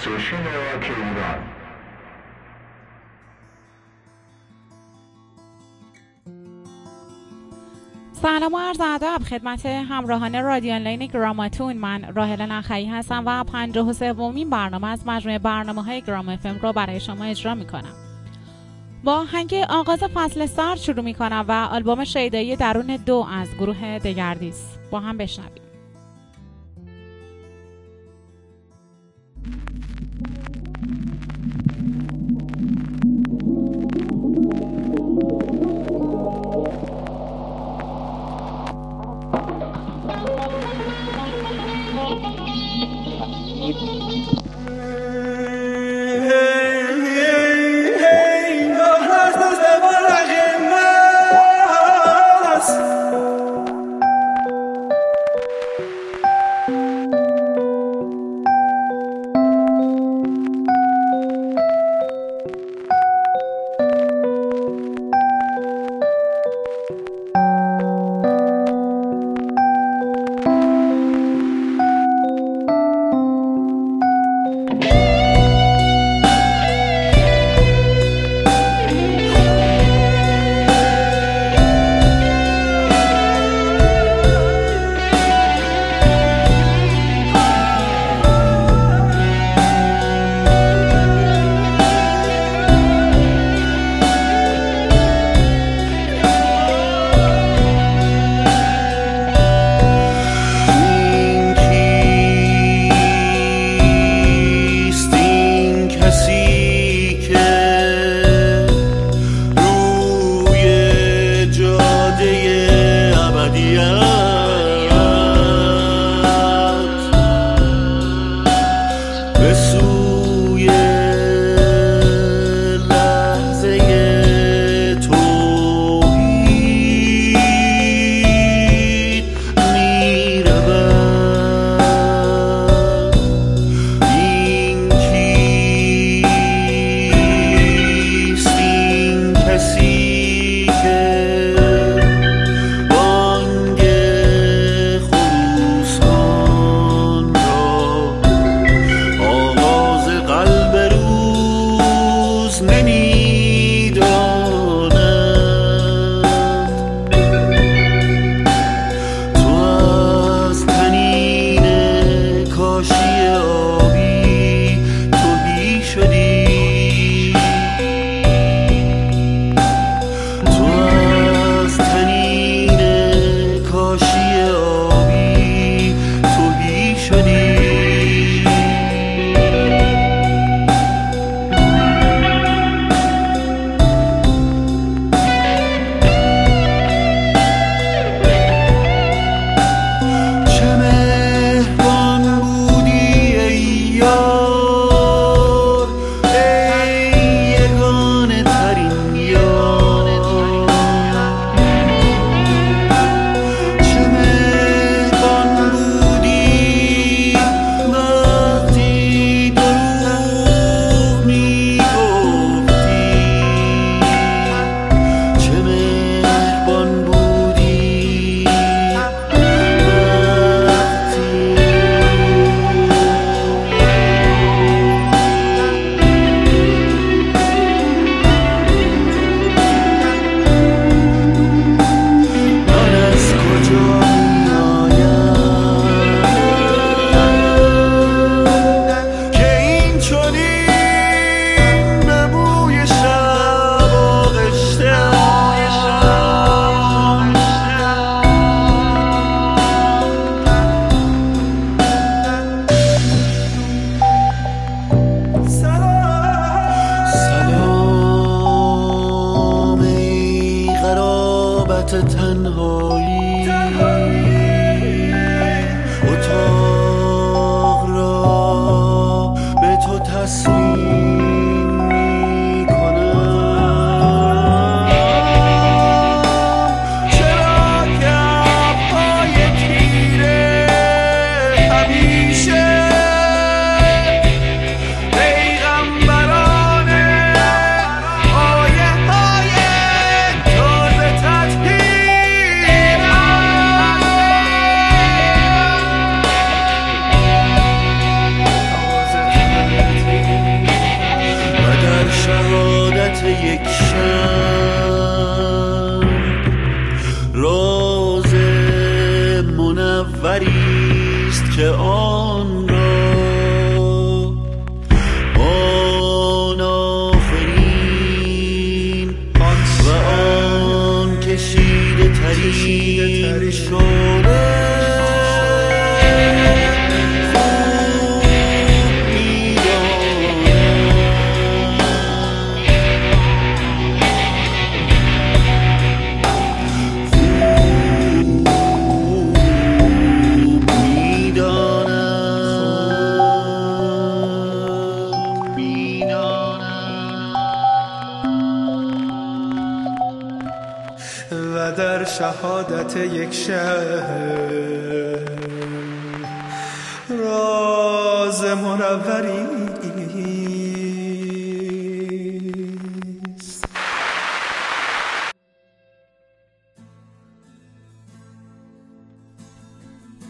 استیشن راک ایران سلام و عرض ادب خدمت همراهان رادیو آنلاین گراماتون. من راهل نخعی هستم و پنجاه و برنامه از مجموعه برنامه های گرام افم رو برای شما اجرا می کنم با هنگ آغاز فصل سرد شروع می کنم و آلبوم شیدایی درون دو از گروه دگردیس. با هم بشنویم.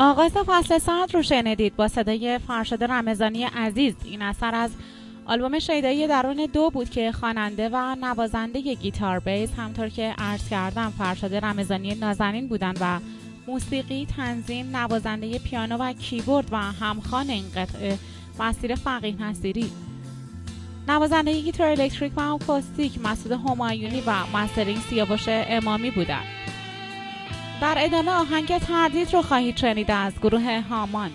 آغاز فصل سرد رو شنیدید با صدای فرشاد رمضانی عزیز. این اثر از آلبوم شیدایی درون دو بود که خواننده و نوازنده گیتار بیس همونطور که عرض کردم فرشاد رمضانی نازنین بودن و موسیقی تنظیم نوازنده پیانو و کیبورد و همخوان این قطعه مسیح فقیه نصیری. نوازنده گیتار الکتریک و آکوستیک مسعود همایونی و mastering سیاوش امامی بودند. در ادامه آهنگ تردید رو خواهید شنید از گروه هامان.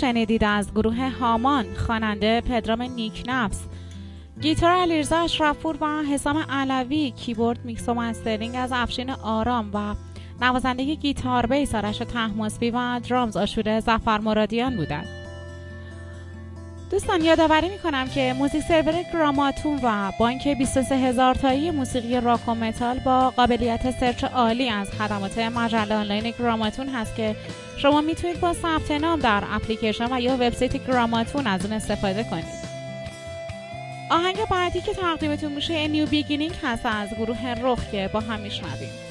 شنیدید از گروه هامان خواننده پدرام نیکنفس. گیتار علیرضا اشرفپور و حسام علوی کیبورد میکس و mastering از افشین آرام و نوازنده گیتار بیس آرش طهماسبی و درامز آشور ظفر مرادیان بودند. دوستان یادآوری می‌کنم که music server گراماتون و بانک 23 هزار تایی موسیقی راک و متال با قابلیت search عالی از خدمات مجله آنلاین گراماتون هست که شما می‌تونید با ثبت نام در اپلیکیشن و یا وبسایت گراماتون از اون استفاده کنید. آهنگ بعدی که تقدیمتون میشه New Beginning هست از گروه رخ که با هم میشنویم.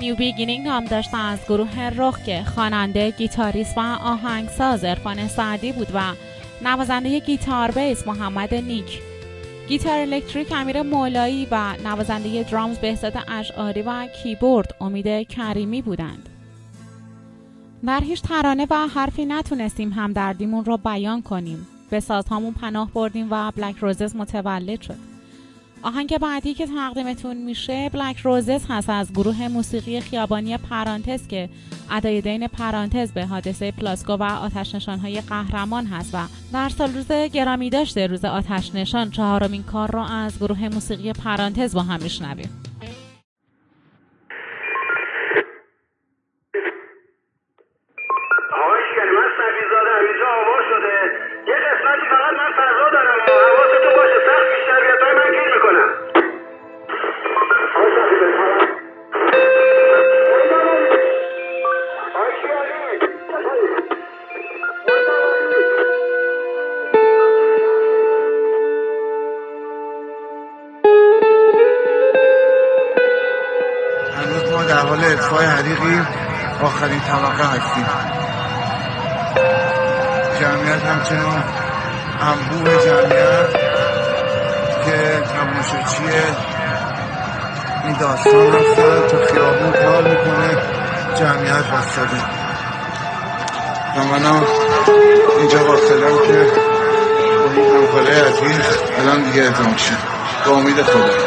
New Beginning نام داشته از گروه رخ که خواننده گیتاریست و آهنگساز عرفان سعدی بود و نوازنده گیتار بیس محمد نیک. گیتار الکتریک امیر مولایی و نوازنده درامز بهزاد اشعاری و کیبورد امید کریمی بودند. در هیچ ترانه و حرفی نتونستیم همدردیمون رو بیان کنیم. به سازهامون پناه بردیم و Black Roses متولد شد. آهنگ بعدی که تقدیمتون میشه بلک روزز هست از گروه موسیقی خیابانی پرانتز که ادای دین پرانتز به حادثه پلاسکو و آتش های قهرمان هست و در سال روز گرامی داشته روز آتش نشان چهارمین کار را از گروه موسیقی پرانتز با هم میشنویم. شد با امید خدا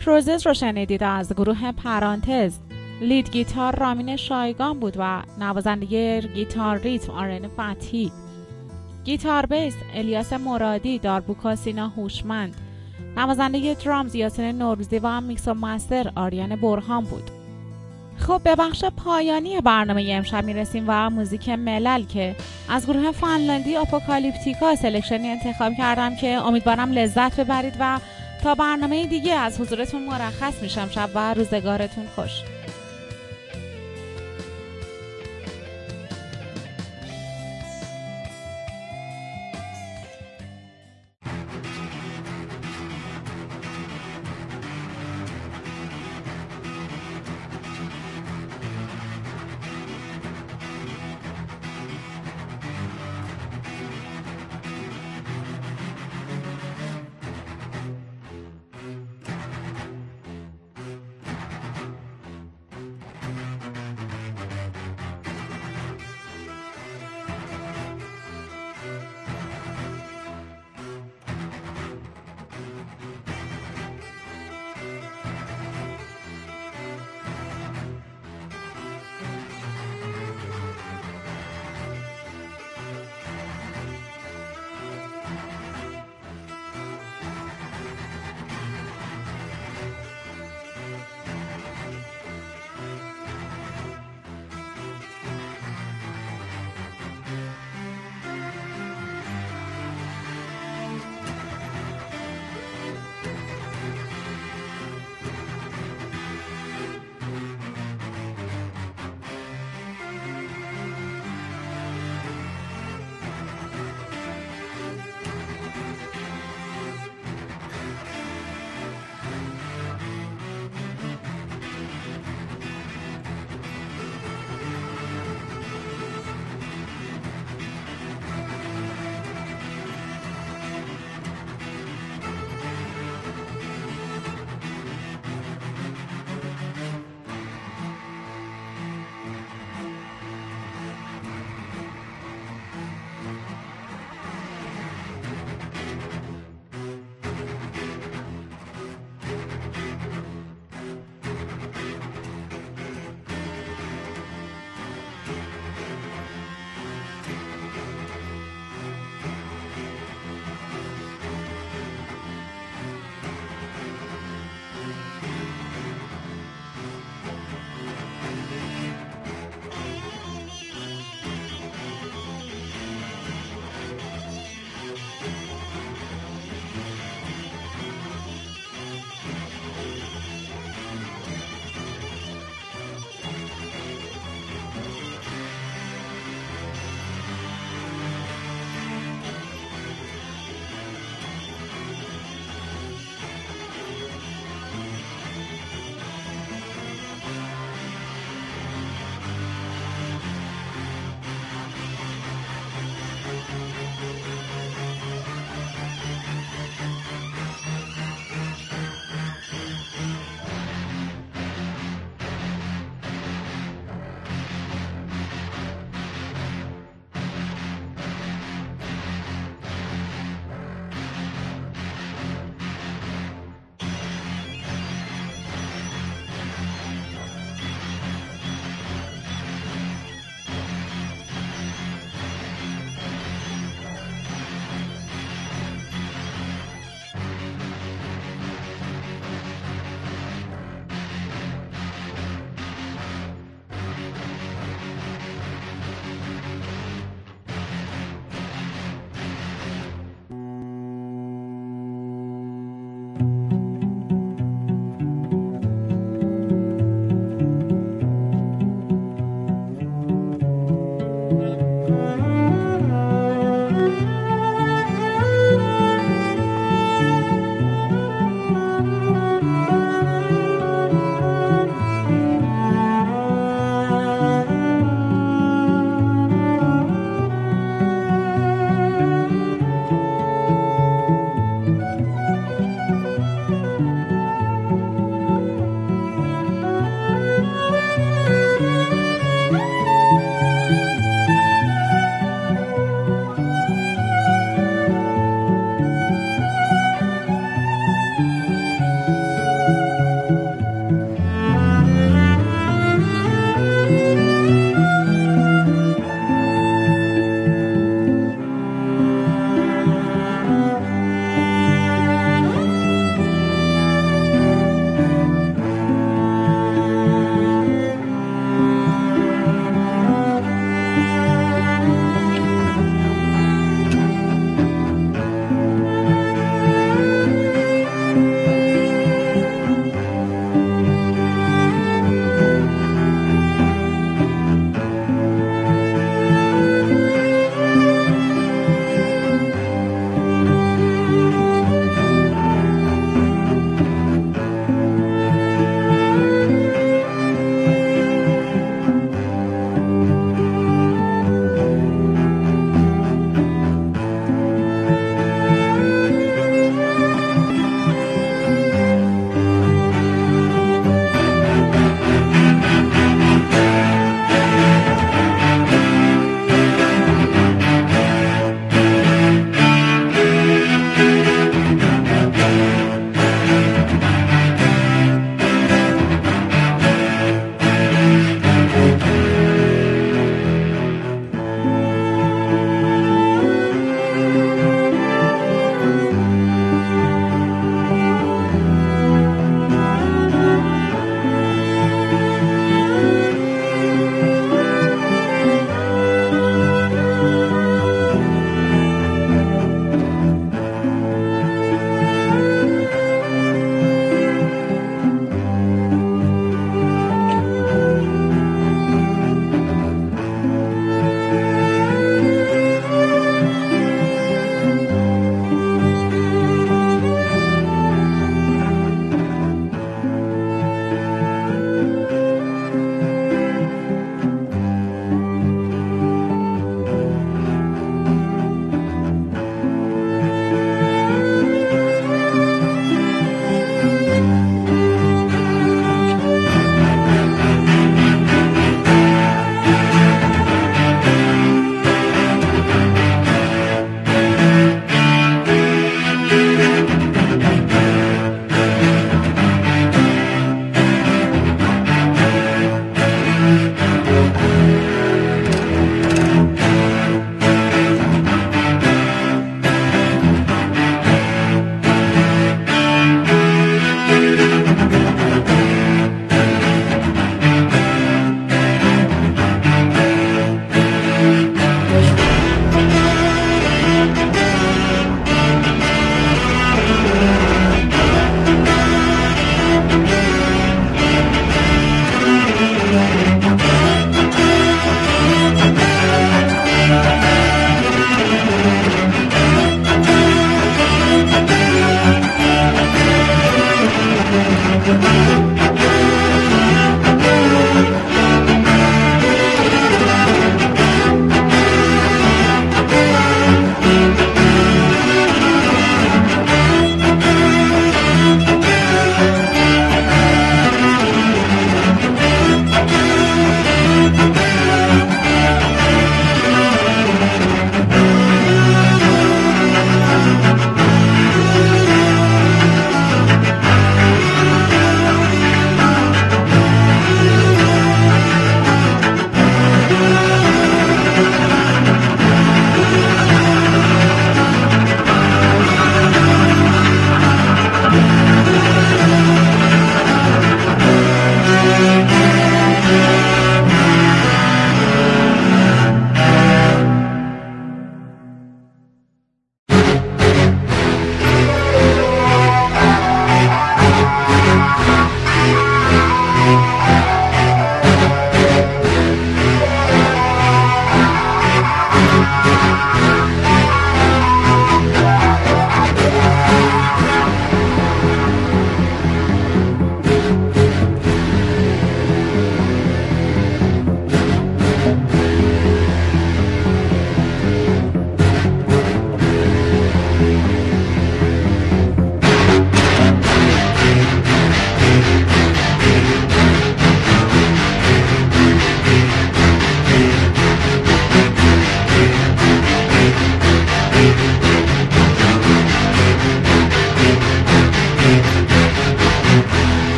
Black Roses رو شنیدید از گروه پرانتز. lead guitar رامین شایگان بود و نوازنده گیتار ریتم آرن فتحی گیتار بیس الیاس مرادی داربوکا سینا هوشمند. نوازنده درامز یاسین نوروزی و میکس و master آریان برهان بود. خب به بخش پایانی برنامه امشب می‌رسیم و موزیک ملل که از گروه فنلاندی آپوکالیپتیکا selection ی انتخاب کردم که امیدوارم لذت ببرید و تا برنامه دیگه از حضورتون مرخص میشم. شب و روزگارتون خوش.